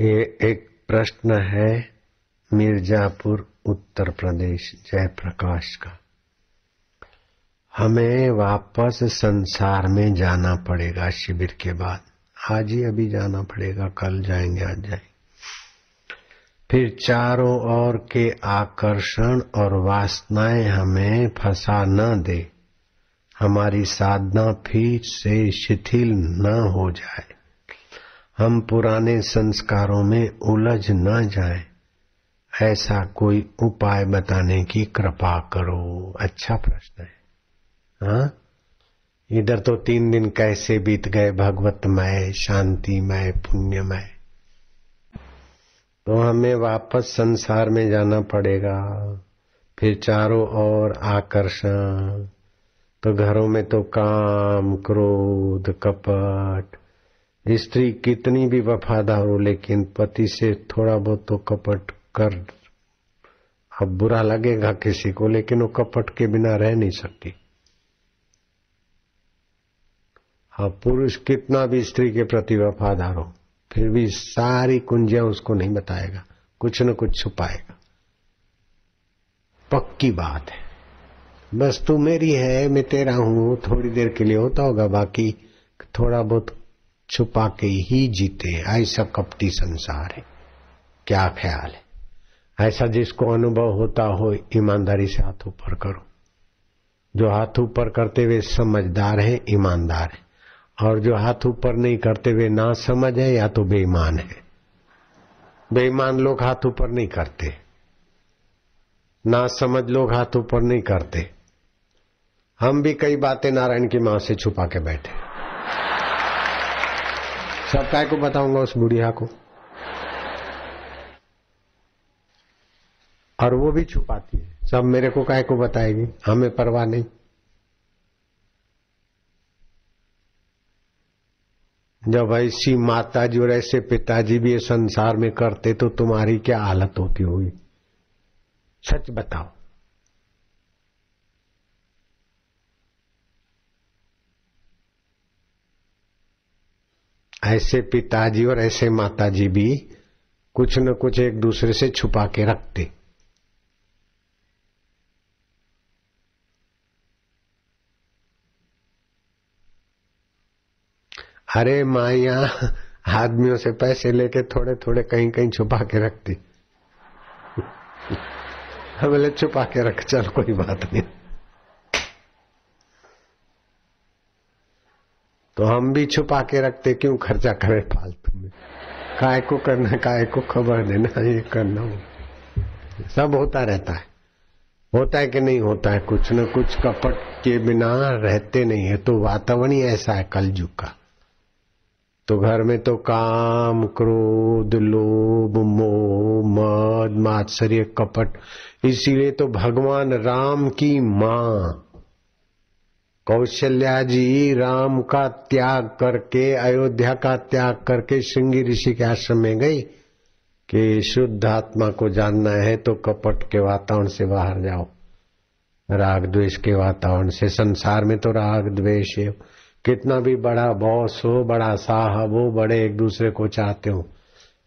ये एक प्रश्न है मिर्जापुर, उत्तर प्रदेश, जयप्रकाश का। हमें वापस संसार में जाना पड़ेगा शिविर के बाद। आज ही अभी जाना पड़ेगा, कल जाएँगे, आज जाएँगे। फिर चारों ओर के आकर्षण और वासनाएँ हमें फंसा न दे। हमारी साधना फिर से शिथिल न हो जाए। हम पुराने संस्कारों में उलझ न जाए। ऐसा कोई उपाय बताने की कृपा करो। अच्छा प्रश्न है। हाँ? इधर तो तीन दिन कैसे बीत गए भगवतमय शांतिमय पुण्यमय तो हमें वापस संसार में जाना पड़ेगा। फिर चारों ओर आकर्षण। तो घरों में तो काम, क्रोध, कपट स्त्री कितनी भी वफादार हो, लेकिन पति से थोड़ा बहुत तो कपट कर। अब बुरा लगेगा किसी को, लेकिन वो कपट के बिना रह नहीं सकती। अब पुरुष कितना भी स्त्री के प्रति वफादार हो, फिर भी सारी कुंजियाँ उसको नहीं बताएगा, कुछ न कुछ छुपाएगा। पक्की बात है। बस तू मेरी है, मैं तेरा हूँ, थोड़ी देर के लिए होता होगा, बाकी थोड़ा बहुत छुपा के ही जीते ऐसा कपटी संसार है। क्या ख्याल है? ऐसा जिसको अनुभव होता हो, ईमानदारी से हाथ ऊपर करो। जो हाथ ऊपर करते हुए समझदार है, ईमानदार है। और जो हाथ ऊपर नहीं करते हुए ना समझ है, या तो बेईमान है। बेईमान लोग हाथ ऊपर नहीं करते। ना समझ लोग हाथ ऊपर नहीं करते। हम भी कई बातें नारायण की माँ से छुपा के बैठे सब काय को बताऊँगा उस बुढ़िया को। और वो भी छुपाती है। सब मेरे को काय को बताएगी? हमें परवाह नहीं। जब ऐसी माता जी और ऐसे पिताजी भी इस संसार में करते तो तुम्हारी क्या हालत होती होगी? सच बताओ। ऐसे पिताजी और ऐसे माताजी भी कुछ न कुछ एक दूसरे से छुपा के रखते। अरे माया आदमियों से पैसे लेके थोड़े थोड़े कहीं कहीं छुपा के रखती। बोले, छुपा के रख, चल, कोई बात नहीं। तो हम भी छुपा के रखते, क्यों खर्चा करें फालतू में? काय को करना, काय को खबर देना, ये करना सब होता रहता है। होता है कि नहीं होता है, कुछ न कुछ कपट के बिना रहते नहीं है तो वातावरण ही ऐसा है कलयुग का। तो घर में तो काम, क्रोध, लोभ, मोह, मद, मात्सर्य, कपट, इसीलिए तो भगवान राम की माँ कौशल्या जी राम का त्याग करके, अयोध्या का त्याग करके श्रृंगी ऋषि के आश्रम में गई कि शुद्ध आत्मा को जानना है तो कपट के वातावरण से बाहर जाओ। राग द्वेष के वातावरण से, संसार में तो राग द्वेष है। कितना भी बड़ा बॉस हो, बड़ा साहब हो, बड़े एक दूसरे को चाहते हो,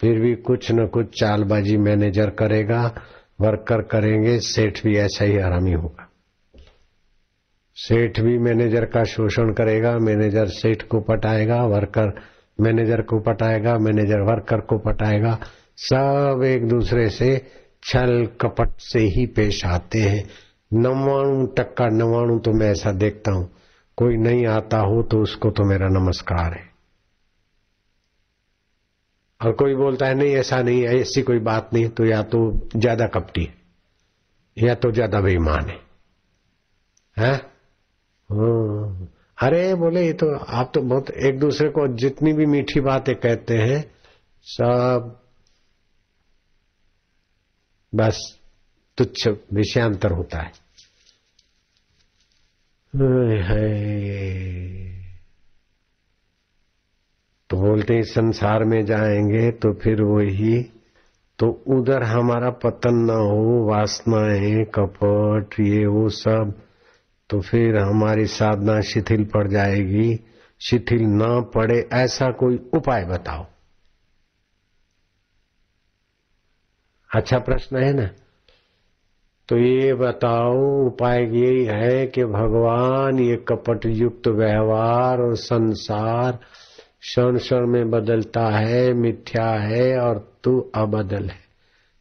फिर भी कुछ न कुछ चालबाजी मैनेजर करेगा, वर्कर करेंगे, सेठ भी ऐसा ही आरामी होगा। सेठ भी मैनेजर का शोषण करेगा, मैनेजर सेठ को पटाएगा, वर्कर मैनेजर को पटाएगा, मैनेजर वर्कर को पटाएगा। सब एक दूसरे से छल कपट से ही पेश आते हैं। नवाणु टक्का, नवाणु तो मैं ऐसा देखता हूँ। कोई नहीं आता हो तो उसको तो मेरा नमस्कार है। और कोई बोलता है, नहीं, ऐसा नहीं है, ऐसी कोई बात नहीं तो या तो ज़्यादा कपटी है, या तो ज़्यादा बेईमान है। हैं? हाँ। अरे, बोले, ये तो आप तो बहुत एक दूसरे को जितनी भी मीठी बातें कहते हैं, सब बस तुच्छ विषयांतर होता है। है तो बोलते हैं, संसार में जाएँगे तो फिर वही तो उधर हमारा पतन ना हो, वासनाएँ कपट ये वो सब। तो फिर हमारी साधना शिथिल पड़ जाएगी। शिथिल ना पड़े ऐसा कोई उपाय बताओ। अच्छा प्रश्न है ना? तो ये बताओ, उपाय यही है कि भगवान ये कपट युक्त व्यवहार और संसार क्षण क्षण में बदलता है, मिथ्या है और तू अबदल है।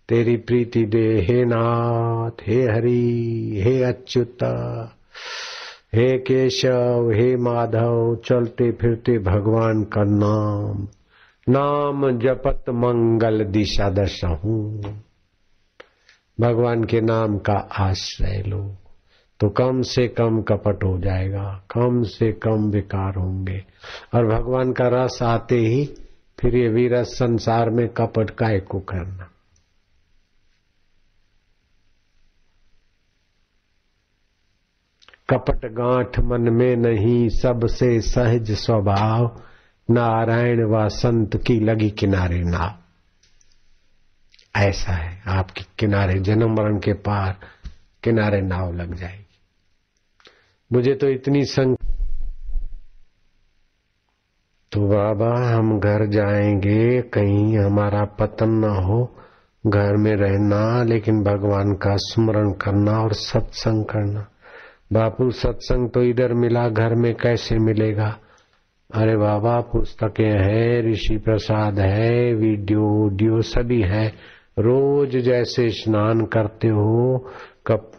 तेरी प्रीति दे, हे नाथ, हे हरि, हे अच्युत। हे केशव, हे माधव, चलते फिरते भगवान का नाम। नाम जपत मंगल दिशा दशा हूँ। भगवान के नाम का आश्रय लो। तो कम से कम कपट हो जाएगा, कम से कम विकार होंगे। और भगवान का रस आते ही फिर ये वीरस संसार में कपट काय को करना। कपट गांठ मन में नहीं, सबसे सहज स्वभाव, नारायण व संत की लगी किनारे नाव ऐसा है, आपके किनारे, जन्म मरण के पार किनारे नाव लग जाएगी। मुझे तो इतनी संग तो बाबा, हम घर जाएँगे, कहीं हमारा पतन ना हो, घर में रहना, लेकिन भगवान का स्मरण करना और सत्संग करना। बापू, सत्संग तो इधर मिला, घर में कैसे मिलेगा? अरे बाबा, पुस्तकें हैं, ऋषि प्रसाद है, वीडियो ऑडियो सभी है। रोज जैसे स्नान करते हो, कप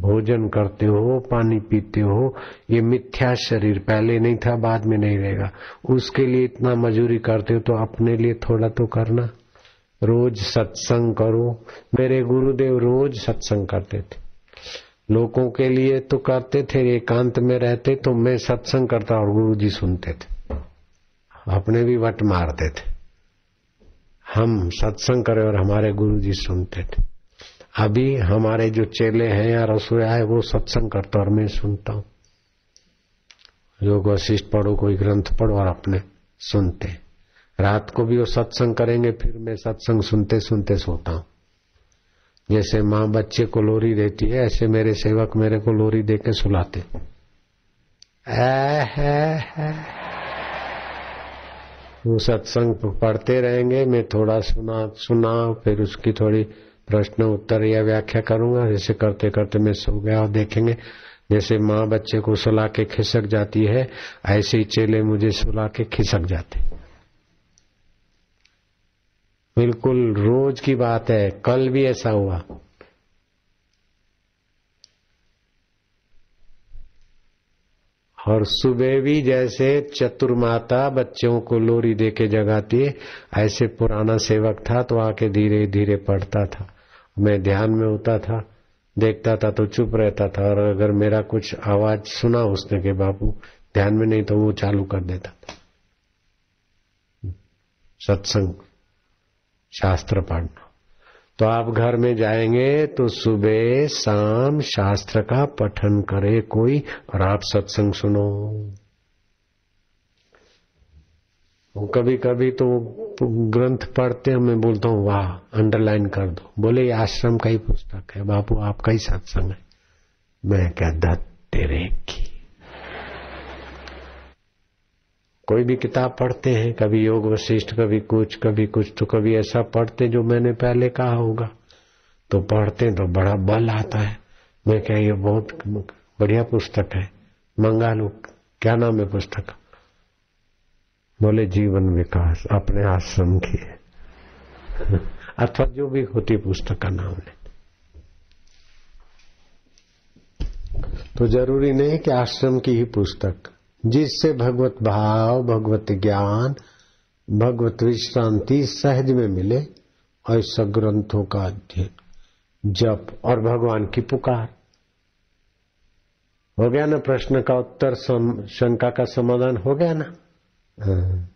भोजन करते हो, पानी पीते हो, ये मिथ्या शरीर पहले नहीं था, बाद में नहीं रहेगा। उसके लिए इतना मजूरी करते हो तो अपने लिए थोड़ा तो करना। रोज सत्संग करो। मेरे गुरुदेव रोज सत्संग करते थे। लोगों के लिए तो करते थे, एकांत में रहते तो मैं सत्संग करता और गुरु जी सुनते थे। अपने भी वट मारते थे। हम सत्संग करें और हमारे गुरु जी सुनते थे। अभी हमारे जो चेले हैं या रसोया है, वो सत्संग करता और मैं सुनता हूँ। योग वशिष्ठ पढ़ो, कोई ग्रंथ पढ़ो और अपने सुनते। रात को भी वो सत्संग करेंगे, फिर मैं सत्संग सुनते सुनते सोता हूँ। जैसे माँ बच्चे को लोरी देती है, ऐसे मेरे सेवक मेरे को लोरी दे के सुलाते। वो सत्संग पढ़ते रहेंगे, मैं थोड़ा सुना सुना फिर उसकी थोड़ी प्रश्न उत्तर या व्याख्या करूँगा। जैसे करते करते मैं सो गया और देखेंगे, जैसे माँ बच्चे को सुला के खिसक जाती है, ऐसे ही चेले मुझे सुला के खिसक जाते। बिल्कुल रोज की बात है, कल भी ऐसा हुआ। और सुबह भी जैसे चतुर्माता बच्चों को लोरी दे के जगाती है, ऐसे पुराना सेवक था तो आके धीरे धीरे पढ़ता था। मैं ध्यान में होता था, देखता था तो चुप रहता था, और अगर मेरा कुछ आवाज़ सुना उसने के बापू, ध्यान में नहीं तो वो चालू कर देता था। सत्संग। शास्त्र पढ़ना। तो आप घर में जाएँगे तो सुबह शाम शास्त्र का पठन करे कोई और आप सत्संग सुनो। कभी कभी तो ग्रंथ पढ़ते मैं बोलता हूँ, वाह अंडरलाइन कर दो। बोले आश्रम का ही पुस्तक है, बापू, आपका ही सत्संग है। मैं क्या, दत्त तेरे की कोई भी किताब पढ़ते हैं, कभी योग वशिष्ठ, कभी कुछ कभी कुछ तो कभी ऐसा पढ़ते जो मैंने पहले कहा होगा। तो पढ़ते तो बड़ा बल आता है। मैं क्या, ये बहुत बढ़िया पुस्तक है। मंगा लो क्या नाम है पुस्तक? बोले, जीवन विकास, अपने आश्रम की है। अथवा जो भी होती पुस्तक का नाम ले। तो ज़रूरी नहीं कि आश्रम की ही पुस्तक जिससे भगवत भाव, भगवत ज्ञान, भगवत विश्रांति सहज में मिले और ऐसा ग्रंथों का अध्ययन, जप और भगवान की पुकार। हो गया ना प्रश्न का उत्तर? शंका का समाधान हो गया ना? हाँ।